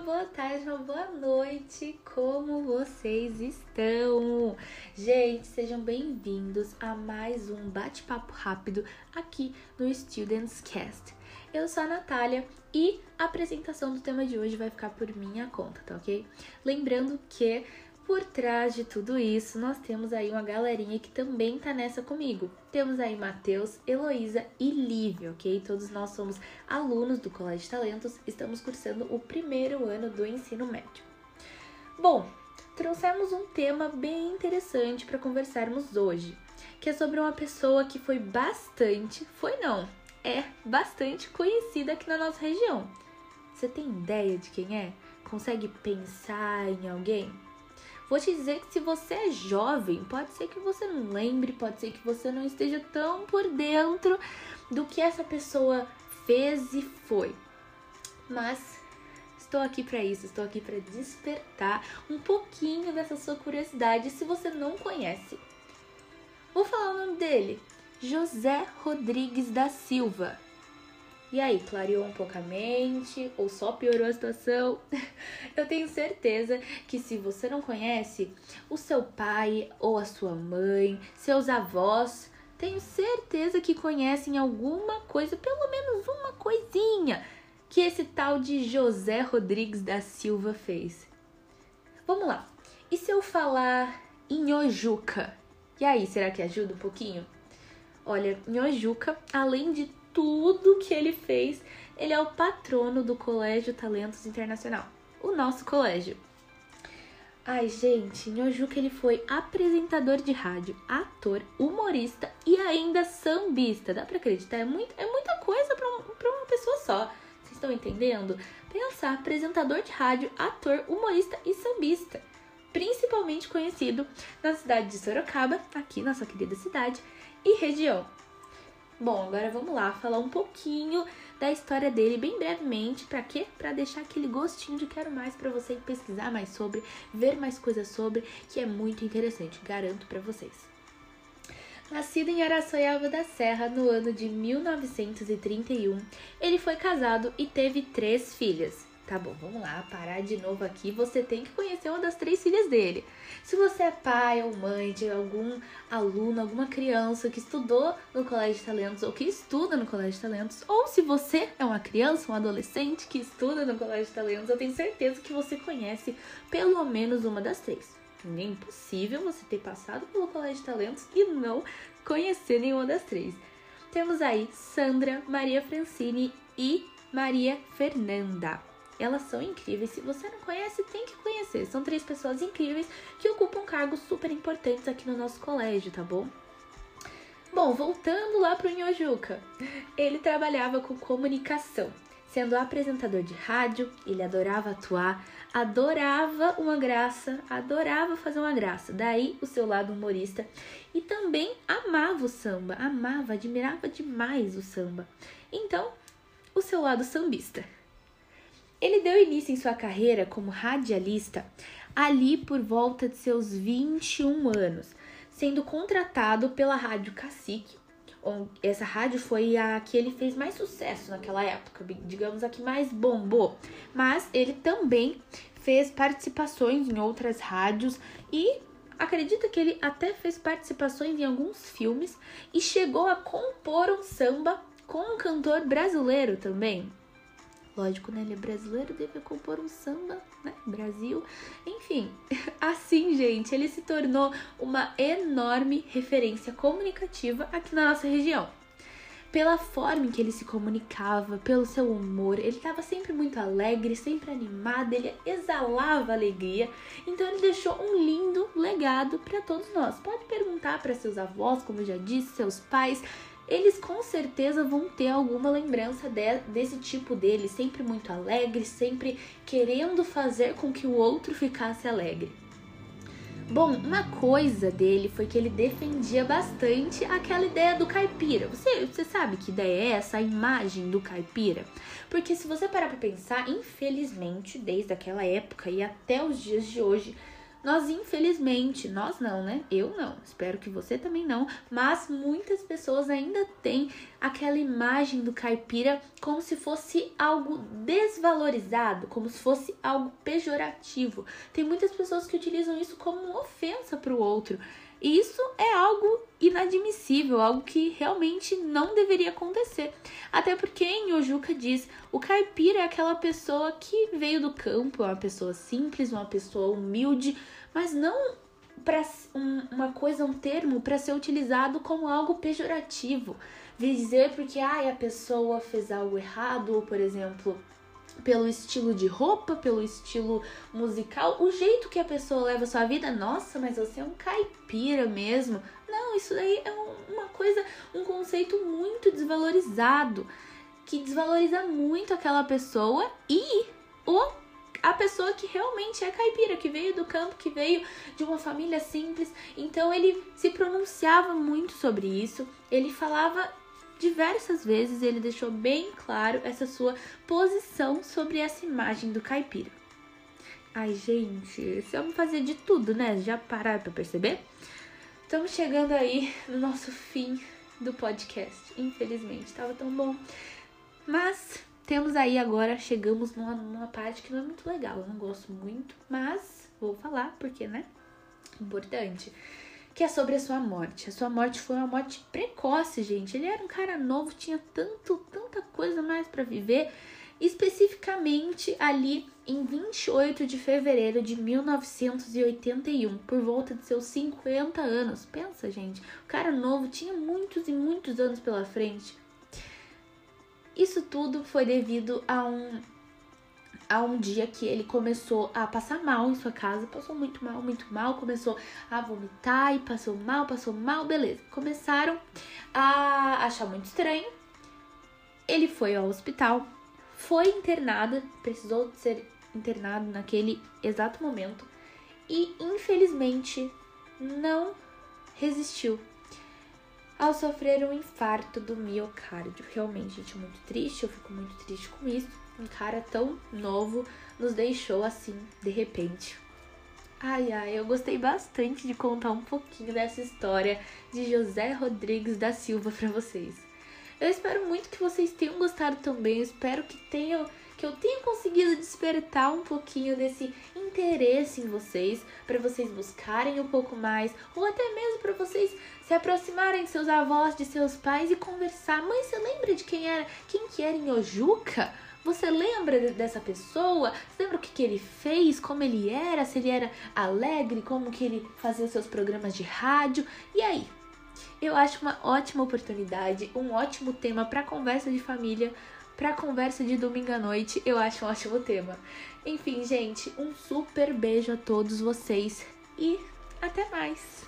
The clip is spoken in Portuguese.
boa tarde, uma boa noite. Como vocês estão? Gente, sejam bem-vindos a mais um bate-papo rápido aqui no Students Cast. Eu sou a Natália e a apresentação do tema de hoje vai ficar por minha conta, tá ok? Lembrando que por trás de tudo isso, nós temos aí uma galerinha que também tá nessa comigo. Temos aí Matheus, Heloísa e Lívia, ok? Todos nós somos alunos do Colégio de Talentos, estamos cursando o primeiro ano do ensino médio. Bom, trouxemos um tema bem interessante para conversarmos hoje, que é sobre uma pessoa que foi bastante, foi não, é bastante conhecida aqui na nossa região. Você tem ideia de quem é? Consegue pensar em alguém? Vou te dizer que se você é jovem, pode ser que você não lembre, pode ser que você não esteja tão por dentro do que essa pessoa fez e foi. Mas estou aqui para isso, estou aqui para despertar um pouquinho dessa sua curiosidade se você não conhece. Vou falar o nome dele: José Rodrigues da Silva. E aí, clareou um pouco a mente ou só piorou a situação? Eu tenho certeza que se você não conhece o seu pai ou a sua mãe, seus avós, tenho certeza que conhecem alguma coisa, pelo menos uma coisinha, que esse tal de José Rodrigues da Silva fez. Vamos lá. E se eu falar Nhojuca? E aí, será que ajuda um pouquinho? Olha, Nhojuca, além de tudo que ele fez. Ele é o patrono do Colégio Talentos Internacional, o nosso colégio. Ai, gente, Nhojuca ele foi apresentador de rádio, ator, humorista e ainda sambista. Dá pra acreditar? É, muito, é muita coisa pra, um, uma pessoa só. Vocês estão entendendo? Pensa, apresentador de rádio, ator, humorista e sambista. Principalmente conhecido na cidade de Sorocaba, aqui nossa querida cidade, e região. Bom, agora vamos lá falar um pouquinho da história dele bem brevemente, para quê? Para deixar aquele gostinho de quero mais para você pesquisar mais sobre, ver mais coisas sobre, que é muito interessante, garanto para vocês. Nascido em Araçoiaba da Serra no ano de 1931, ele foi casado e teve três filhas. Tá bom, vamos lá, parar de novo aqui. Você tem que conhecer uma das três filhas dele. Se você é pai ou mãe de algum aluno, alguma criança que estudou no Colégio de Talentos ou que estuda no Colégio de Talentos, ou se você é uma criança, um adolescente que estuda no Colégio de Talentos, eu tenho certeza que você conhece pelo menos uma das três. É impossível você ter passado pelo Colégio de Talentos e não conhecer nenhuma das três. Temos aí Sandra, Maria Francine e Maria Fernanda. Elas são incríveis. Se você não conhece, tem que conhecer. São três pessoas incríveis que ocupam cargos super importantes aqui no nosso colégio, tá bom? Bom, voltando lá pro Nhojuca. Ele trabalhava com comunicação. Sendo apresentador de rádio, ele adorava atuar, adorava uma graça, adorava fazer uma graça. Daí o seu lado humorista e também amava o samba, amava, admirava demais o samba. Então, o seu lado sambista. Ele deu início em sua carreira como radialista ali por volta de seus 21 anos, sendo contratado pela Rádio Cacique. Essa rádio foi a que ele fez mais sucesso naquela época, digamos a que mais bombou. Mas ele também fez participações em outras rádios e acredita que ele até fez participações em alguns filmes e chegou a compor um samba com um cantor brasileiro também. Lógico, né? Ele é brasileiro, deve compor um samba, né? Brasil. Enfim, assim, gente, ele se tornou uma enorme referência comunicativa aqui na nossa região. Pela forma em que ele se comunicava, pelo seu humor, ele estava sempre muito alegre, sempre animado, ele exalava alegria. Então ele deixou um lindo legado para todos nós. Pode perguntar para seus avós, como eu já disse, seus pais, eles com certeza vão ter alguma lembrança de, desse tipo dele, sempre muito alegre, sempre querendo fazer com que o outro ficasse alegre. Bom, uma coisa dele foi que ele defendia bastante aquela ideia do caipira. Você, você sabe que ideia é essa, a imagem do caipira? Porque se você parar para pensar, infelizmente, desde aquela época e até os dias de hoje, nós infelizmente, nós não, né? Eu não, espero que você também não, mas muitas pessoas ainda têm aquela imagem do caipira como se fosse algo desvalorizado, como se fosse algo pejorativo. Tem muitas pessoas que utilizam isso como ofensa para o outro. E isso é algo inadmissível, algo que realmente não deveria acontecer. Até porque em Ojuka diz: o caipira é aquela pessoa que veio do campo, é uma pessoa simples, uma pessoa humilde, mas não para um, uma coisa, um termo para ser utilizado como algo pejorativo. Dizer porque ah, a pessoa fez algo errado, ou por exemplo, pelo estilo de roupa, pelo estilo musical, o jeito que a pessoa leva a sua vida. Nossa, mas você é um caipira mesmo. Não, isso daí é uma coisa, um conceito muito desvalorizado, que desvaloriza muito aquela pessoa e o a pessoa que realmente é caipira, que veio do campo, que veio de uma família simples. Então ele se pronunciava muito sobre isso. Ele falava diversas vezes ele deixou bem claro essa sua posição sobre essa imagem do caipira. Ai, gente, esse homem fazia de tudo, né? Já pararam pra perceber? Estamos chegando aí no nosso fim do podcast. Infelizmente, tava tão bom. Mas temos aí agora, chegamos numa, numa parte que não é muito legal. Eu não gosto muito, mas vou falar porque, né? Importante que é sobre a sua morte. A sua morte foi uma morte precoce, gente. Ele era um cara novo, tinha tanto, tanta coisa mais para viver. Especificamente ali em 28 de fevereiro de 1981, por volta de seus 50 anos. Pensa, gente, o cara novo tinha muitos e muitos anos pela frente. Isso tudo foi devido a um a um dia que ele começou a passar mal em sua casa, passou muito mal, muito mal, começou a vomitar e passou mal, passou mal, beleza. Começaram a achar muito estranho. Ele foi ao hospital, foi internado, precisou ser internado naquele exato momento e infelizmente não resistiu ao sofrer um infarto do miocárdio. Realmente, gente, é muito triste, eu fico muito triste com isso um cara tão novo nos deixou assim de repente. Ai, ai, eu gostei bastante de contar um pouquinho dessa história de José Rodrigues da Silva para vocês. Eu espero muito que vocês tenham gostado também. Eu espero que tenham que eu tenha conseguido despertar um pouquinho desse interesse em vocês, para vocês buscarem um pouco mais, ou até mesmo para vocês se aproximarem de seus avós, de seus pais e conversar. Mãe, você lembra de quem era, quem que era em Ojuca? Você lembra dessa pessoa? Você lembra o que, que ele fez? Como ele era? Se ele era alegre? Como que ele fazia seus programas de rádio? E aí? Eu acho uma ótima oportunidade, um ótimo tema para conversa de família, para conversa de domingo à noite. Eu acho um ótimo tema. Enfim, gente, um super beijo a todos vocês e até mais.